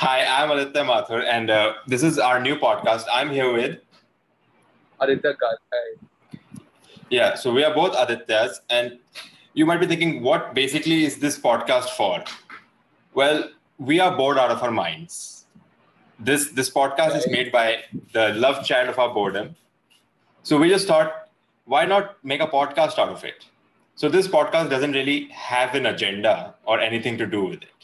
Hi, I'm Aditya Mathur, and uh, this is our new podcast. I'm here with. Aditya Hi. Yeah, so we are both Adityas, and you might be thinking, what basically is this podcast for? Well, we are bored out of our minds. This this podcast is made by the love child of our boredom. So we just thought, why not make a podcast out of it? So this podcast doesn't really have an agenda or anything to do with it.